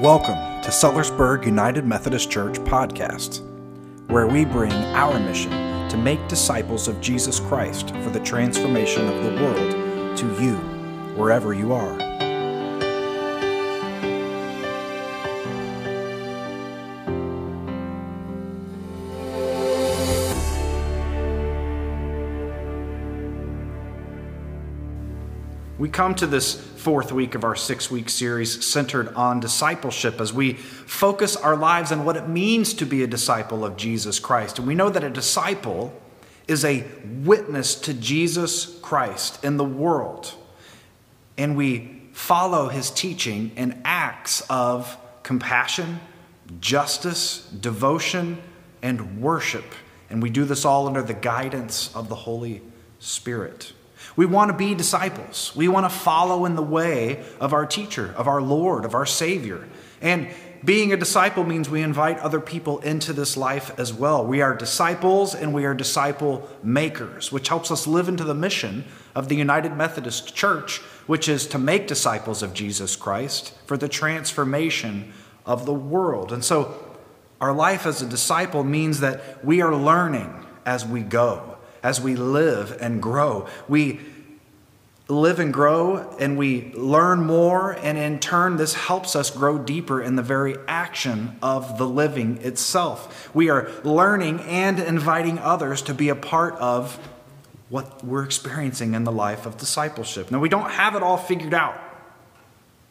Welcome to Sellersburg United Methodist Church podcast, where we bring our mission to make disciples of Jesus Christ for the transformation of the world to you, wherever you are. We come to this fourth week of our six week series centered on discipleship as we focus our lives on what it means to be a disciple of Jesus Christ. And we know that a disciple is a witness to Jesus Christ in the world. And we follow his teaching in acts of compassion, justice, devotion, and worship. And we do this all under the guidance of the Holy Spirit. We want to be disciples. We want to follow in the way of our teacher, of our Lord, of our Savior. And being a disciple means we invite other people into this life as well. We are disciples and we are disciple makers, which helps us live into the mission of the United Methodist Church, which is to make disciples of Jesus Christ for the transformation of the world. And so, our life as a disciple means that we are learning as we go as we live and grow. We live and grow and we learn more, and in turn, this helps us grow deeper in the very action of the living itself. We are learning and inviting others to be a part of what we're experiencing in the life of discipleship. Now, we don't have it all figured out.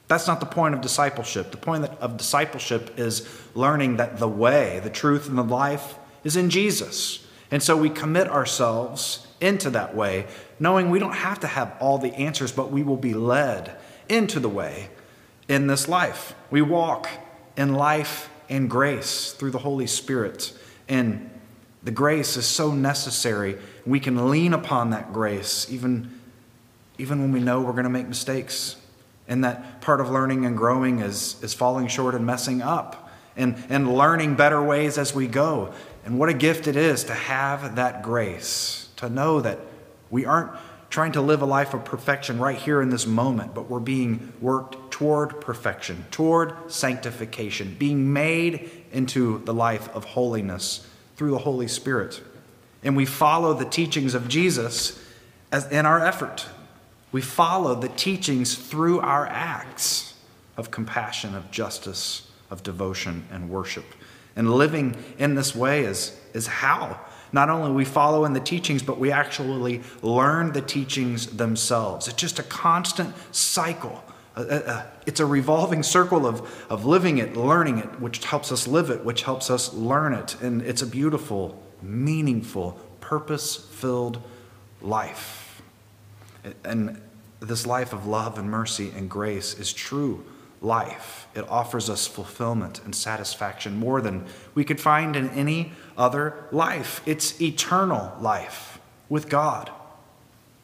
That's not the point of discipleship. The point of discipleship is learning that the way, the truth, and the life is in Jesus. And so we commit ourselves into that way, knowing we don't have to have all the answers, but we will be led into the way in this life. We walk in life and grace through the Holy Spirit. And the grace is so necessary. We can lean upon that grace even, even when we know we're going to make mistakes. And that part of learning and growing is, is falling short and messing up and, and learning better ways as we go. And what a gift it is to have that grace, to know that we aren't trying to live a life of perfection right here in this moment, but we're being worked toward perfection, toward sanctification, being made into the life of holiness through the Holy Spirit. And we follow the teachings of Jesus as in our effort. We follow the teachings through our acts of compassion, of justice, of devotion, and worship. And living in this way is, is how not only we follow in the teachings, but we actually learn the teachings themselves. It's just a constant cycle. Uh, uh, uh, it's a revolving circle of, of living it, learning it, which helps us live it, which helps us learn it. And it's a beautiful, meaningful, purpose filled life. And this life of love and mercy and grace is true life. It offers us fulfillment and satisfaction more than we could find in any other life. It's eternal life with God,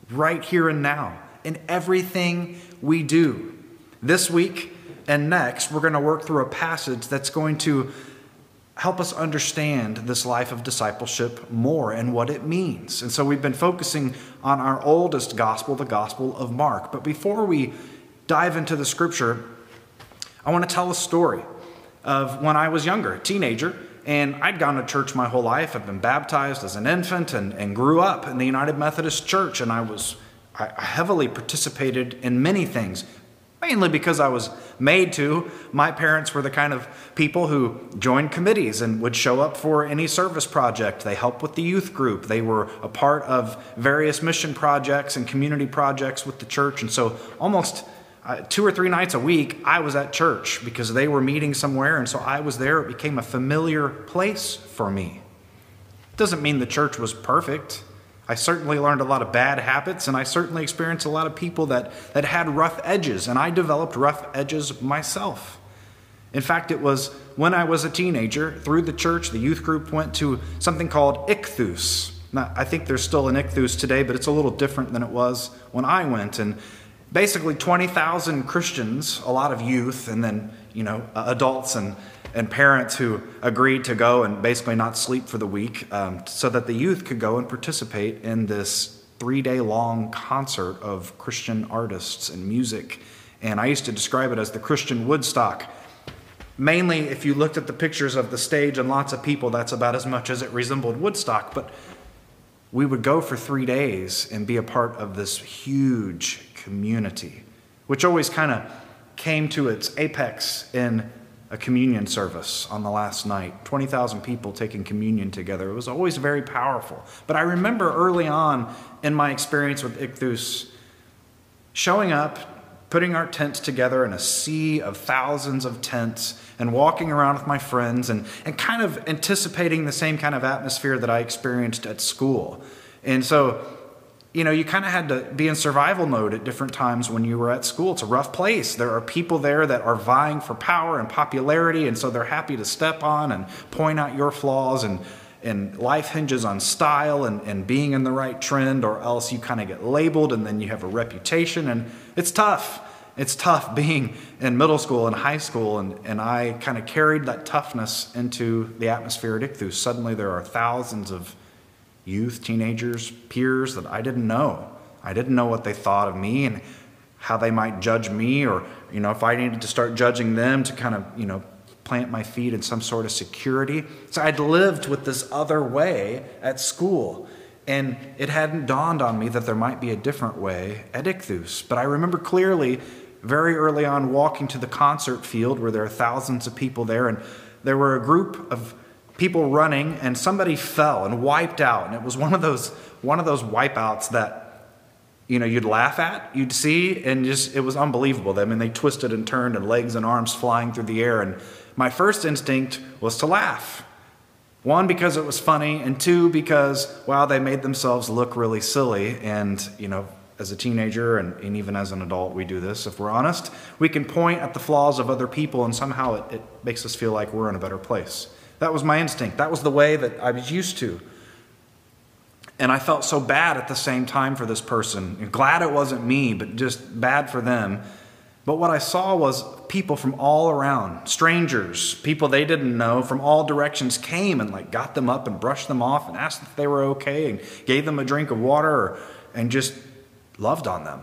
right here and now, in everything we do. This week and next, we're going to work through a passage that's going to help us understand this life of discipleship more and what it means. And so we've been focusing on our oldest gospel, the Gospel of Mark. But before we dive into the scripture, I want to tell a story of when I was younger, a teenager, and I'd gone to church my whole life. I've been baptized as an infant and, and grew up in the United Methodist Church, and I was I heavily participated in many things, mainly because I was made to. My parents were the kind of people who joined committees and would show up for any service project. They helped with the youth group. They were a part of various mission projects and community projects with the church. And so almost uh, two or three nights a week, I was at church because they were meeting somewhere, and so I was there. It became a familiar place for me. It doesn't mean the church was perfect. I certainly learned a lot of bad habits, and I certainly experienced a lot of people that, that had rough edges, and I developed rough edges myself. In fact, it was when I was a teenager, through the church, the youth group went to something called Ichthus. Now, I think there's still an Ichthus today, but it's a little different than it was when I went. And basically 20,000 Christians, a lot of youth, and then, you know, adults and, and parents who agreed to go and basically not sleep for the week um, so that the youth could go and participate in this three day long concert of Christian artists and music. And I used to describe it as the Christian Woodstock. Mainly, if you looked at the pictures of the stage and lots of people, that's about as much as it resembled Woodstock. But we would go for three days and be a part of this huge community, which always kind of came to its apex in a communion service on the last night 20,000 people taking communion together. It was always very powerful. But I remember early on in my experience with Ichthus showing up, putting our tents together in a sea of thousands of tents, and walking around with my friends and, and kind of anticipating the same kind of atmosphere that I experienced at school. And so you know, you kind of had to be in survival mode at different times when you were at school. It's a rough place. There are people there that are vying for power and popularity, and so they're happy to step on and point out your flaws. And, and life hinges on style and, and being in the right trend, or else you kind of get labeled and then you have a reputation. And it's tough. It's tough being in middle school and high school, and, and I kind of carried that toughness into the atmosphere at Ichthus. Suddenly, there are thousands of youth, teenagers, peers that I didn't know. I didn't know what they thought of me and how they might judge me, or, you know, if I needed to start judging them to kind of, you know, plant my feet in some sort of security. So I'd lived with this other way at school. And it hadn't dawned on me that there might be a different way at Ichthus. But I remember clearly, very early on, walking to the concert field where there are thousands of people there, and there were a group of people running and somebody fell and wiped out. And it was one of those one of those wipeouts that you know you'd laugh at you'd see and just it was unbelievable. I mean they twisted and turned and legs and arms flying through the air. And my first instinct was to laugh. One because it was funny and two because wow they made themselves look really silly. And you know as a teenager and, and even as an adult we do this. If we're honest we can point at the flaws of other people and somehow it, it makes us feel like we're in a better place that was my instinct. That was the way that I was used to. And I felt so bad at the same time for this person. Glad it wasn't me, but just bad for them. But what I saw was people from all around, strangers, people they didn't know from all directions came and like got them up and brushed them off and asked if they were okay and gave them a drink of water and just loved on them.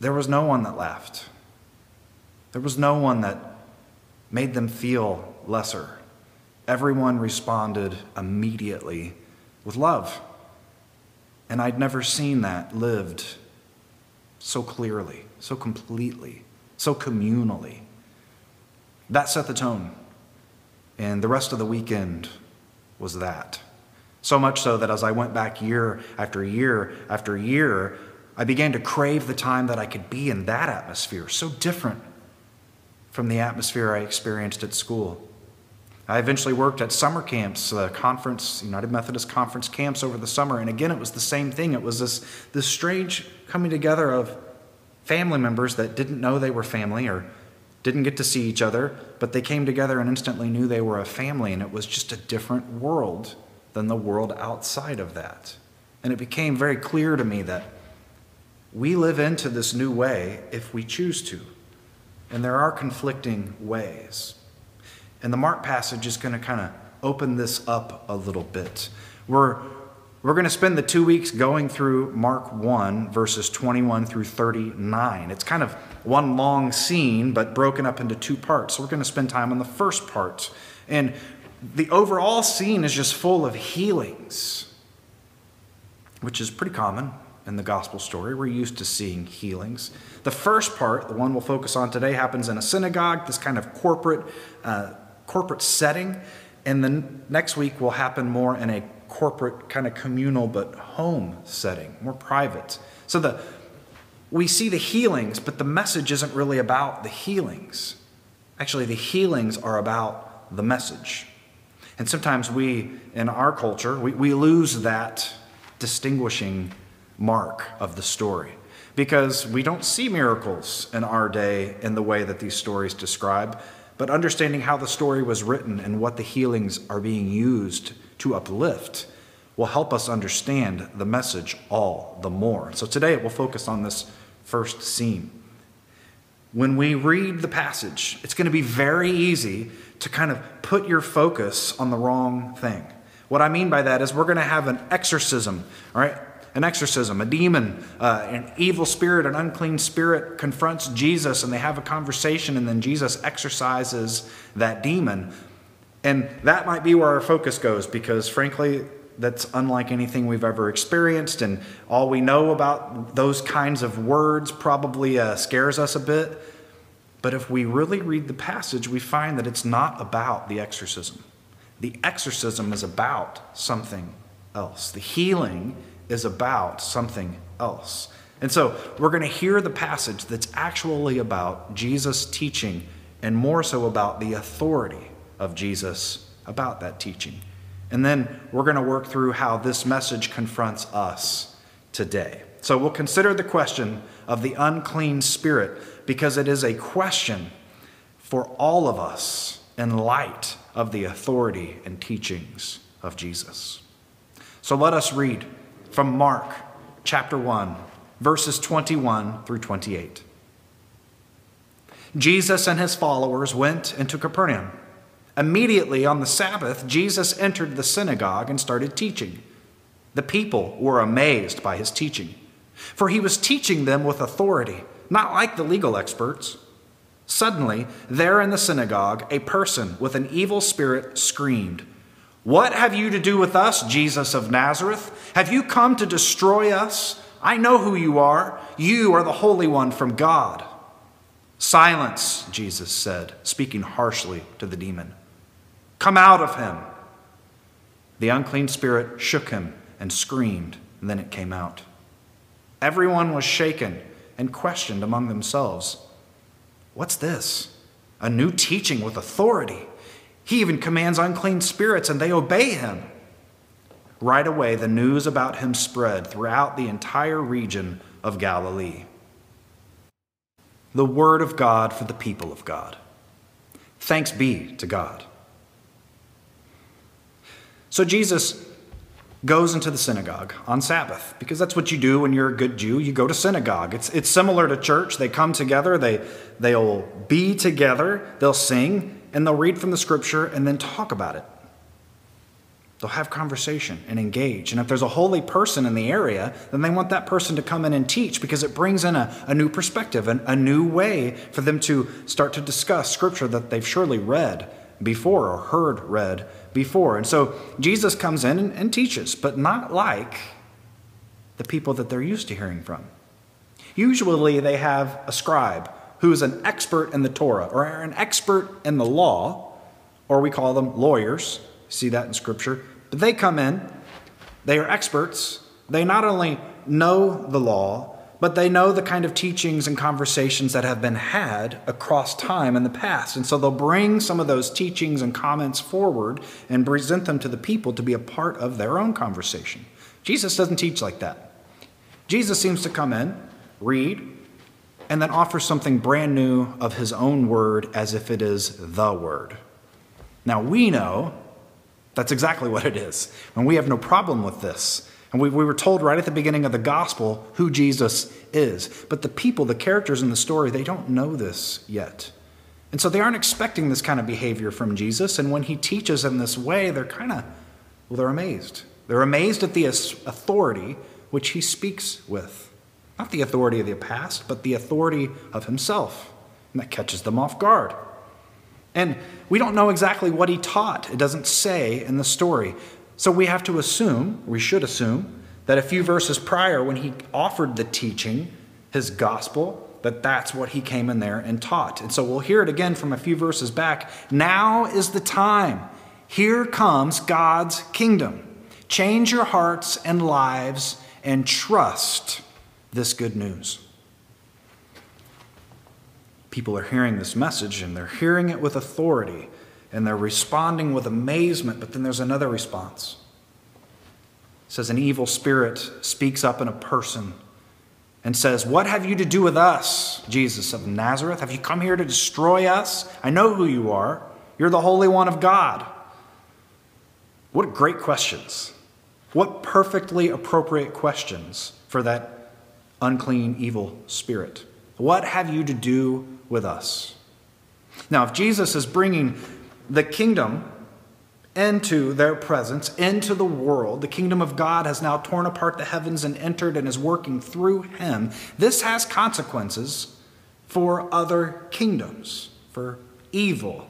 There was no one that laughed. There was no one that made them feel lesser. Everyone responded immediately with love. And I'd never seen that lived so clearly, so completely, so communally. That set the tone. And the rest of the weekend was that. So much so that as I went back year after year after year, I began to crave the time that I could be in that atmosphere, so different from the atmosphere I experienced at school. I eventually worked at summer camps, uh, conference, United Methodist conference camps over the summer, and again, it was the same thing. It was this, this strange coming together of family members that didn't know they were family or didn't get to see each other, but they came together and instantly knew they were a family, and it was just a different world than the world outside of that. And it became very clear to me that we live into this new way if we choose to. And there are conflicting ways. And the Mark passage is going to kind of open this up a little bit. We're, we're going to spend the two weeks going through Mark 1, verses 21 through 39. It's kind of one long scene, but broken up into two parts. So we're going to spend time on the first part. And the overall scene is just full of healings, which is pretty common in the gospel story. We're used to seeing healings. The first part, the one we'll focus on today, happens in a synagogue, this kind of corporate, uh, corporate setting. And then next week will happen more in a corporate, kind of communal, but home setting, more private. So the, we see the healings, but the message isn't really about the healings. Actually, the healings are about the message. And sometimes we, in our culture, we, we lose that distinguishing mark of the story because we don't see miracles in our day in the way that these stories describe. But understanding how the story was written and what the healings are being used to uplift will help us understand the message all the more. So today we'll focus on this first scene. When we read the passage, it's going to be very easy to kind of put your focus on the wrong thing. What I mean by that is we're going to have an exorcism, all right? An exorcism. A demon, uh, an evil spirit, an unclean spirit confronts Jesus and they have a conversation, and then Jesus exorcises that demon. And that might be where our focus goes because, frankly, that's unlike anything we've ever experienced. And all we know about those kinds of words probably uh, scares us a bit. But if we really read the passage, we find that it's not about the exorcism. The exorcism is about something else. The healing is about something else. And so we're going to hear the passage that's actually about Jesus teaching and more so about the authority of Jesus about that teaching. And then we're going to work through how this message confronts us today. So we'll consider the question of the unclean spirit because it is a question for all of us in light of the authority and teachings of Jesus. So let us read from Mark chapter 1, verses 21 through 28. Jesus and his followers went into Capernaum. Immediately on the Sabbath, Jesus entered the synagogue and started teaching. The people were amazed by his teaching, for he was teaching them with authority, not like the legal experts. Suddenly, there in the synagogue, a person with an evil spirit screamed, What have you to do with us, Jesus of Nazareth? Have you come to destroy us? I know who you are. You are the Holy One from God. Silence, Jesus said, speaking harshly to the demon. Come out of him. The unclean spirit shook him and screamed, and then it came out. Everyone was shaken and questioned among themselves What's this? A new teaching with authority. He even commands unclean spirits, and they obey him. Right away, the news about him spread throughout the entire region of Galilee. The word of God for the people of God. Thanks be to God. So Jesus goes into the synagogue on Sabbath because that's what you do when you're a good Jew. You go to synagogue. It's, it's similar to church. They come together, they, they'll be together, they'll sing, and they'll read from the scripture and then talk about it. They'll have conversation and engage. And if there's a holy person in the area, then they want that person to come in and teach because it brings in a, a new perspective, and a new way for them to start to discuss scripture that they've surely read before or heard read before. And so Jesus comes in and, and teaches, but not like the people that they're used to hearing from. Usually they have a scribe who is an expert in the Torah or an expert in the law, or we call them lawyers. See that in Scripture. But they come in, they are experts. They not only know the law, but they know the kind of teachings and conversations that have been had across time in the past. And so they'll bring some of those teachings and comments forward and present them to the people to be a part of their own conversation. Jesus doesn't teach like that. Jesus seems to come in, read, and then offers something brand new of his own word as if it is the word. Now we know that's exactly what it is, and we have no problem with this. And we, we were told right at the beginning of the gospel who Jesus is. But the people, the characters in the story, they don't know this yet. And so they aren't expecting this kind of behavior from Jesus. And when he teaches in this way, they're kind of, well, they're amazed. They're amazed at the authority which he speaks with. Not the authority of the past, but the authority of himself. And that catches them off guard. And we don't know exactly what he taught. It doesn't say in the story. So we have to assume, we should assume, that a few verses prior, when he offered the teaching, his gospel, that that's what he came in there and taught. And so we'll hear it again from a few verses back. Now is the time. Here comes God's kingdom. Change your hearts and lives and trust this good news. People are hearing this message and they're hearing it with authority and they're responding with amazement, but then there's another response. It says, An evil spirit speaks up in a person and says, What have you to do with us, Jesus of Nazareth? Have you come here to destroy us? I know who you are. You're the Holy One of God. What great questions. What perfectly appropriate questions for that unclean, evil spirit. What have you to do with us? Now, if Jesus is bringing the kingdom into their presence, into the world. The kingdom of God has now torn apart the heavens and entered and is working through him. This has consequences for other kingdoms, for evil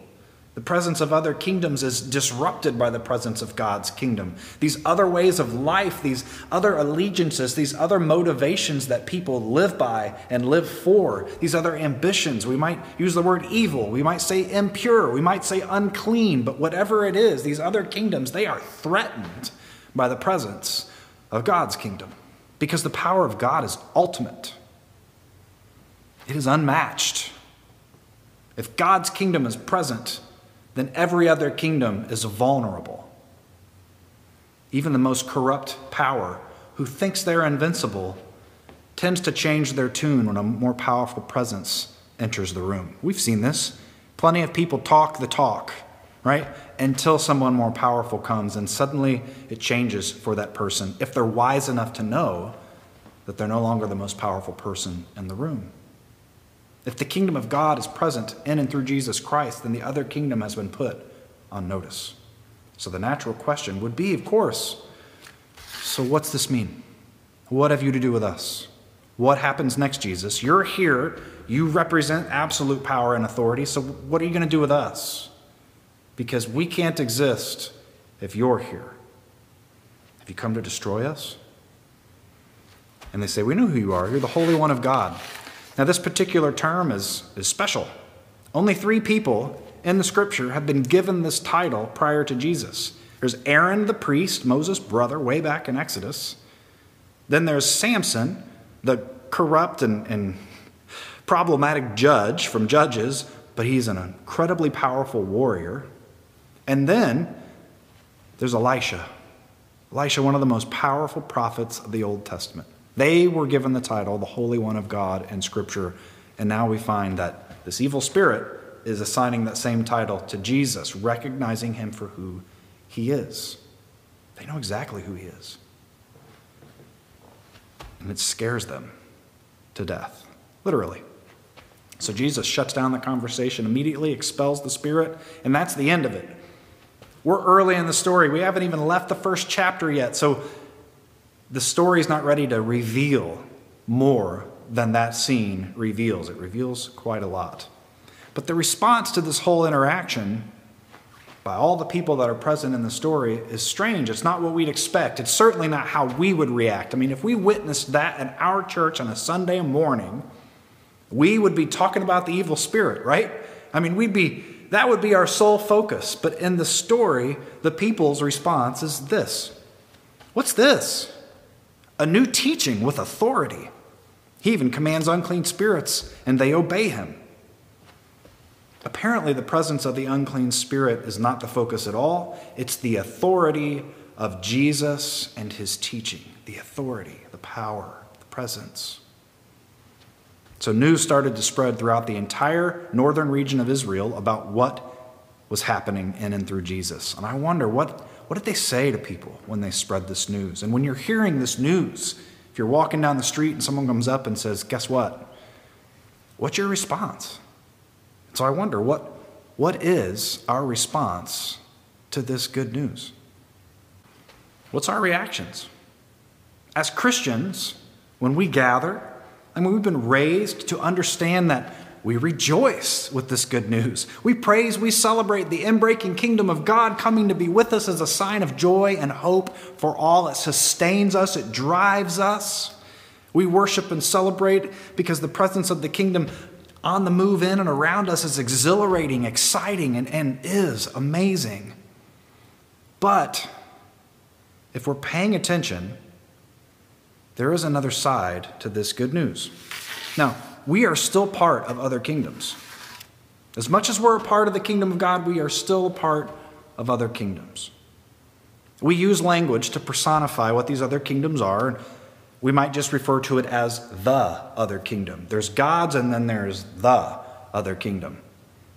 the presence of other kingdoms is disrupted by the presence of God's kingdom. These other ways of life, these other allegiances, these other motivations that people live by and live for, these other ambitions, we might use the word evil, we might say impure, we might say unclean, but whatever it is, these other kingdoms, they are threatened by the presence of God's kingdom. Because the power of God is ultimate, it is unmatched. If God's kingdom is present, then every other kingdom is vulnerable. Even the most corrupt power, who thinks they're invincible, tends to change their tune when a more powerful presence enters the room. We've seen this. Plenty of people talk the talk, right? Until someone more powerful comes, and suddenly it changes for that person if they're wise enough to know that they're no longer the most powerful person in the room. If the kingdom of God is present in and through Jesus Christ, then the other kingdom has been put on notice. So the natural question would be, of course, so what's this mean? What have you to do with us? What happens next, Jesus? You're here. You represent absolute power and authority. So what are you going to do with us? Because we can't exist if you're here. Have you come to destroy us? And they say, We know who you are. You're the Holy One of God. Now, this particular term is, is special. Only three people in the scripture have been given this title prior to Jesus. There's Aaron the priest, Moses' brother, way back in Exodus. Then there's Samson, the corrupt and, and problematic judge from Judges, but he's an incredibly powerful warrior. And then there's Elisha. Elisha, one of the most powerful prophets of the Old Testament. They were given the title, the Holy One of God, in Scripture. And now we find that this evil spirit is assigning that same title to Jesus, recognizing him for who he is. They know exactly who he is. And it scares them to death, literally. So Jesus shuts down the conversation, immediately expels the spirit, and that's the end of it. We're early in the story. We haven't even left the first chapter yet. So the story is not ready to reveal more than that scene reveals. It reveals quite a lot. But the response to this whole interaction by all the people that are present in the story is strange. It's not what we'd expect. It's certainly not how we would react. I mean, if we witnessed that in our church on a Sunday morning, we would be talking about the evil spirit, right? I mean, we'd be that would be our sole focus. But in the story, the people's response is this. What's this? A new teaching with authority. He even commands unclean spirits, and they obey him. Apparently, the presence of the unclean spirit is not the focus at all. It's the authority of Jesus and his teaching the authority, the power, the presence. So, news started to spread throughout the entire northern region of Israel about what was happening in and through Jesus. And I wonder what what did they say to people when they spread this news? And when you're hearing this news, if you're walking down the street and someone comes up and says, Guess what? What's your response? So I wonder, what, what is our response to this good news? What's our reactions? As Christians, when we gather, I mean, we've been raised to understand that we rejoice with this good news. We praise, we celebrate the inbreaking kingdom of God coming to be with us as a sign of joy and hope for all. It sustains us, it drives us. We worship and celebrate because the presence of the kingdom on the move in and around us is exhilarating, exciting, and, and is amazing. But if we're paying attention, there is another side to this good news. Now, we are still part of other kingdoms. As much as we're a part of the kingdom of God, we are still a part of other kingdoms. We use language to personify what these other kingdoms are. We might just refer to it as the other kingdom. There's God's and then there's the other kingdom.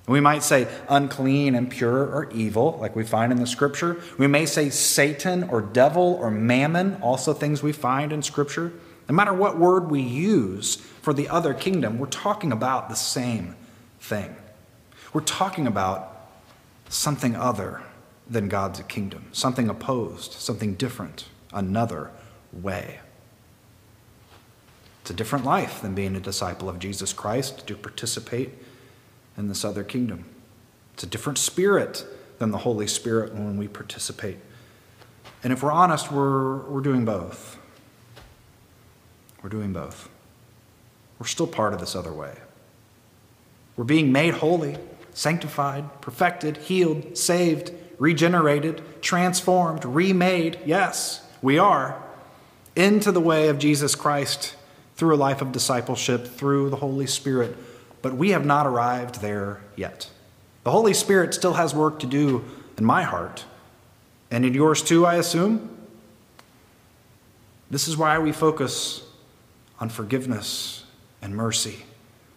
We might say unclean, impure, or evil, like we find in the scripture. We may say Satan or devil or mammon, also things we find in scripture. No matter what word we use for the other kingdom, we're talking about the same thing. We're talking about something other than God's kingdom, something opposed, something different, another way. It's a different life than being a disciple of Jesus Christ to participate in this other kingdom. It's a different spirit than the Holy Spirit when we participate. And if we're honest, we're, we're doing both. We're doing both. We're still part of this other way. We're being made holy, sanctified, perfected, healed, saved, regenerated, transformed, remade. Yes, we are into the way of Jesus Christ through a life of discipleship, through the Holy Spirit, but we have not arrived there yet. The Holy Spirit still has work to do in my heart, and in yours too, I assume. This is why we focus on forgiveness and mercy,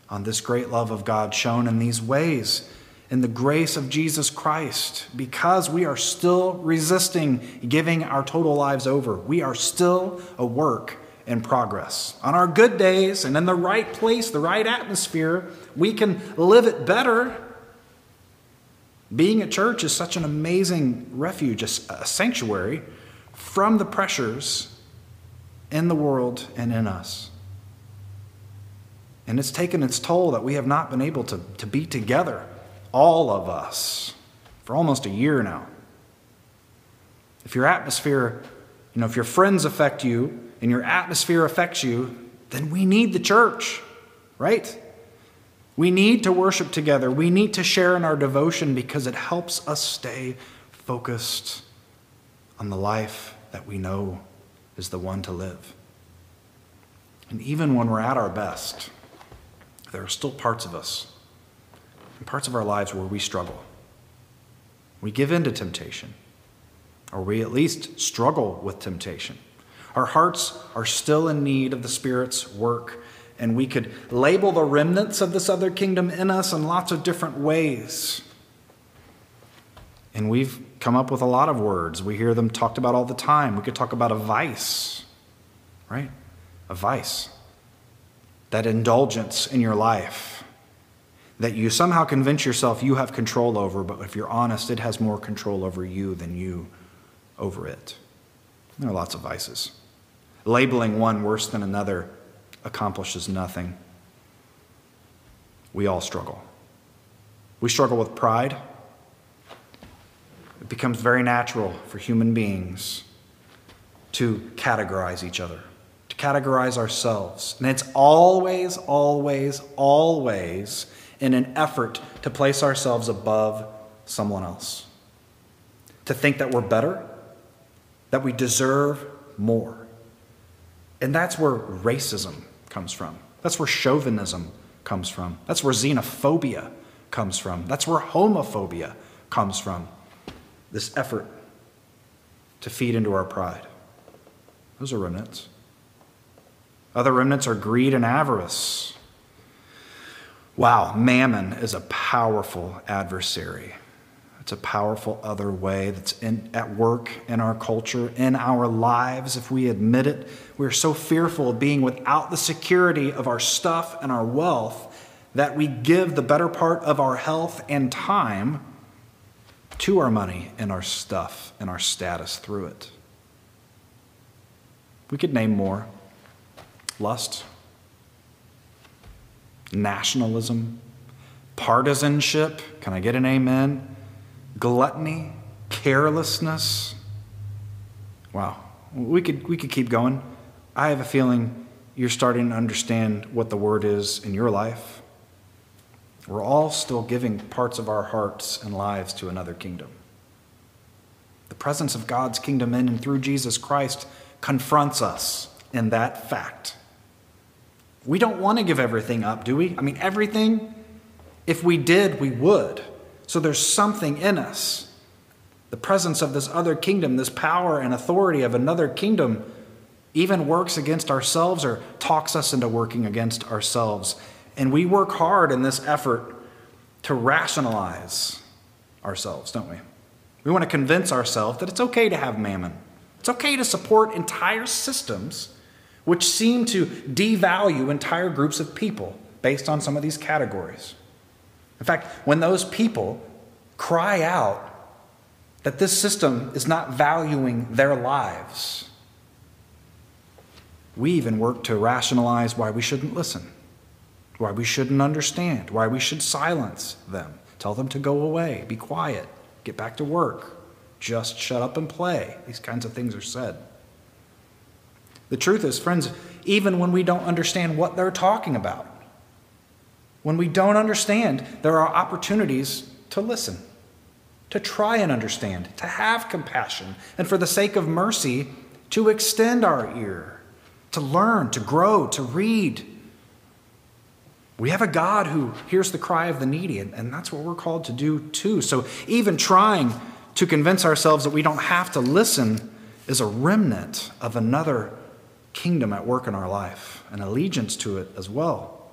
on this great love of God shown in these ways, in the grace of Jesus Christ, because we are still resisting giving our total lives over. We are still a work in progress. On our good days and in the right place, the right atmosphere, we can live it better. Being at church is such an amazing refuge, a sanctuary from the pressures in the world and in us. And it's taken its toll that we have not been able to, to be together, all of us, for almost a year now. If your atmosphere, you know, if your friends affect you and your atmosphere affects you, then we need the church, right? We need to worship together. We need to share in our devotion because it helps us stay focused on the life that we know is the one to live. And even when we're at our best, there are still parts of us and parts of our lives where we struggle. We give in to temptation, or we at least struggle with temptation. Our hearts are still in need of the Spirit's work, and we could label the remnants of this other kingdom in us in lots of different ways. And we've come up with a lot of words. We hear them talked about all the time. We could talk about a vice, right? A vice that indulgence in your life that you somehow convince yourself you have control over, but if you're honest, it has more control over you than you over it. There are lots of vices. Labeling one worse than another accomplishes nothing. We all struggle. We struggle with pride. It becomes very natural for human beings to categorize each other to categorize ourselves. And it's always, always, always in an effort to place ourselves above someone else. To think that we're better, that we deserve more. And that's where racism comes from. That's where chauvinism comes from. That's where xenophobia comes from. That's where homophobia comes from. This effort to feed into our pride. Those are remnants. Other remnants are greed and avarice. Wow, mammon is a powerful adversary. It's a powerful other way that's in, at work in our culture, in our lives, if we admit it. We're so fearful of being without the security of our stuff and our wealth that we give the better part of our health and time to our money and our stuff and our status through it. We could name more lust, nationalism, partisanship. Can I get an amen? Gluttony, carelessness. Wow, we could, we could keep going. I have a feeling you're starting to understand what the word is in your life. We're all still giving parts of our hearts and lives to another kingdom. The presence of God's kingdom in and through Jesus Christ confronts us in that fact. We don't want to give everything up, do we? I mean, everything? If we did, we would. So there's something in us. The presence of this other kingdom, this power and authority of another kingdom, even works against ourselves or talks us into working against ourselves. And we work hard in this effort to rationalize ourselves, don't we? We want to convince ourselves that it's okay to have mammon. It's okay to support entire systems which seem to devalue entire groups of people based on some of these categories. In fact, when those people cry out that this system is not valuing their lives. We even work to rationalize why we shouldn't listen, why we shouldn't understand, why we should silence them, tell them to go away, be quiet, get back to work, just shut up and play. These kinds of things are said. The truth is, friends, even when we don't understand what they're talking about, when we don't understand, there are opportunities to listen, to try and understand, to have compassion, and for the sake of mercy, to extend our ear, to learn, to grow, to read. We have a God who hears the cry of the needy, and that's what we're called to do too. So even trying to convince ourselves that we don't have to listen is a remnant of another kingdom at work in our life, an allegiance to it as well.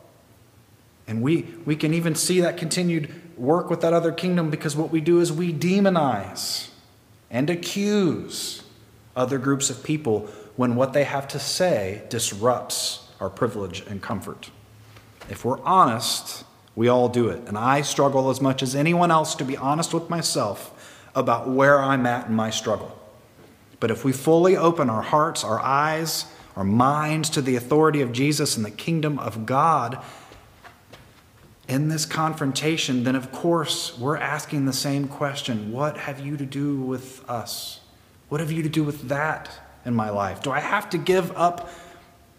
And we, we can even see that continued work with that other kingdom because what we do is we demonize and accuse other groups of people when what they have to say disrupts our privilege and comfort. If we're honest, we all do it. And I struggle as much as anyone else to be honest with myself about where I'm at in my struggle. But if we fully open our hearts, our eyes, our minds to the authority of Jesus and the kingdom of God, in this confrontation, then of course we're asking the same question What have you to do with us? What have you to do with that in my life? Do I have to give up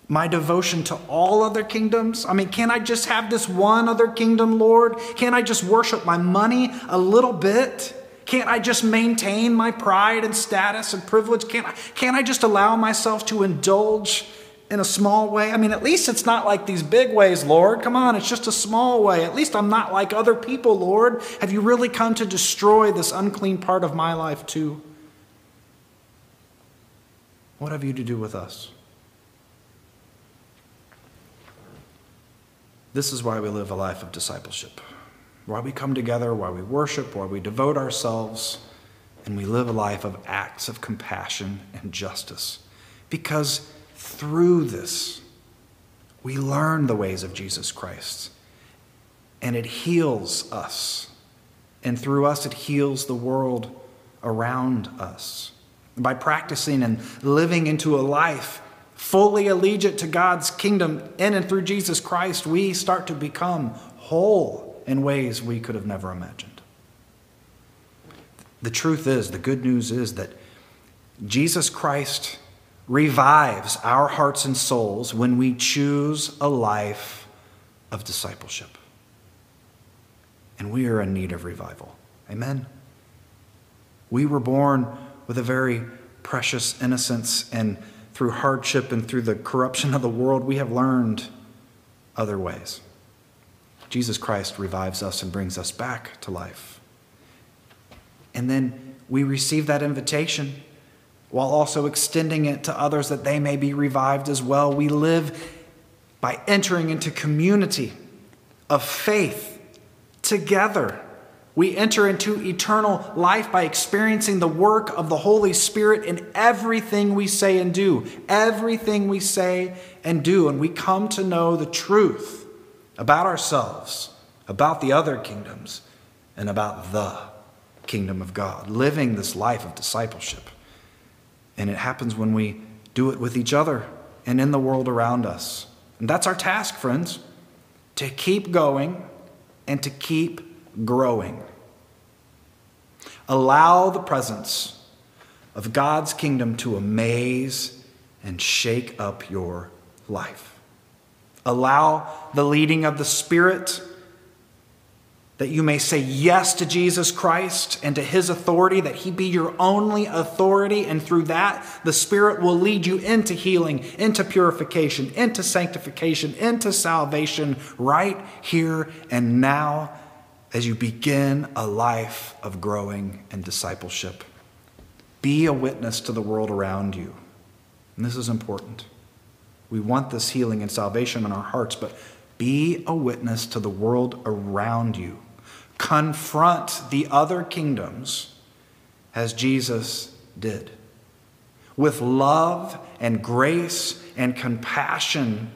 my devotion to all other kingdoms? I mean, can I just have this one other kingdom, Lord? Can't I just worship my money a little bit? Can't I just maintain my pride and status and privilege? Can't I, can't I just allow myself to indulge in a small way? I mean, at least it's not like these big ways, Lord. Come on, it's just a small way. At least I'm not like other people, Lord. Have you really come to destroy this unclean part of my life, too? What have you to do with us? This is why we live a life of discipleship, why we come together, why we worship, why we devote ourselves, and we live a life of acts of compassion and justice. Because through this, we learn the ways of Jesus Christ, and it heals us. And through us, it heals the world around us. By practicing and living into a life fully allegiant to God's kingdom in and through Jesus Christ, we start to become whole in ways we could have never imagined. The truth is, the good news is that Jesus Christ revives our hearts and souls when we choose a life of discipleship. And we are in need of revival. Amen. We were born with a very precious innocence, and through hardship and through the corruption of the world, we have learned other ways. Jesus Christ revives us and brings us back to life. And then we receive that invitation while also extending it to others that they may be revived as well. We live by entering into community of faith together. We enter into eternal life by experiencing the work of the Holy Spirit in everything we say and do. Everything we say and do. And we come to know the truth about ourselves, about the other kingdoms, and about the kingdom of God, living this life of discipleship. And it happens when we do it with each other and in the world around us. And that's our task, friends, to keep going and to keep growing. Allow the presence of God's kingdom to amaze and shake up your life. Allow the leading of the Spirit that you may say yes to Jesus Christ and to his authority, that he be your only authority. And through that, the Spirit will lead you into healing, into purification, into sanctification, into salvation right here and now as you begin a life of growing and discipleship. Be a witness to the world around you. And this is important. We want this healing and salvation in our hearts, but be a witness to the world around you confront the other kingdoms as Jesus did. With love and grace and compassion,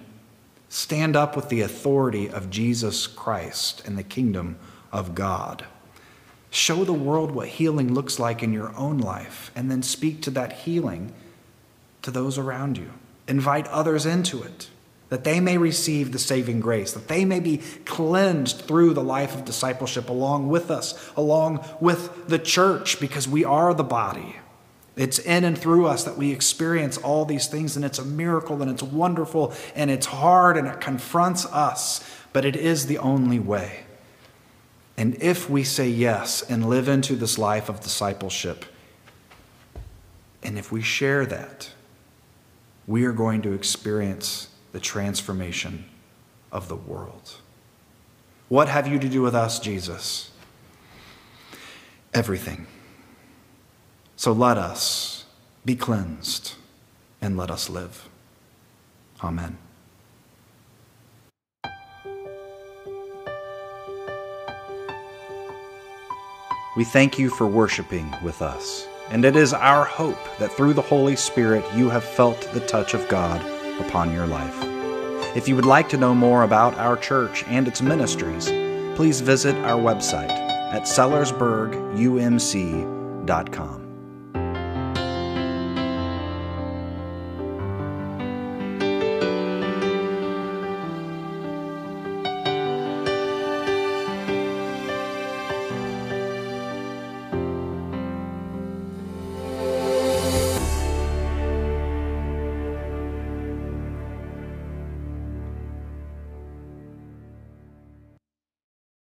stand up with the authority of Jesus Christ and the kingdom of God. Show the world what healing looks like in your own life, and then speak to that healing to those around you. Invite others into it, that they may receive the saving grace, that they may be cleansed through the life of discipleship along with us, along with the church, because we are the body. It's in and through us that we experience all these things, and it's a miracle, and it's wonderful, and it's hard, and it confronts us, but it is the only way. And if we say yes and live into this life of discipleship, and if we share that, we are going to experience the transformation of the world. What have you to do with us, Jesus? Everything. So let us be cleansed and let us live. Amen. We thank you for worshiping with us, and it is our hope that through the Holy Spirit you have felt the touch of God upon your life. If you would like to know more about our church and its ministries, please visit our website at sellersburgumc.com.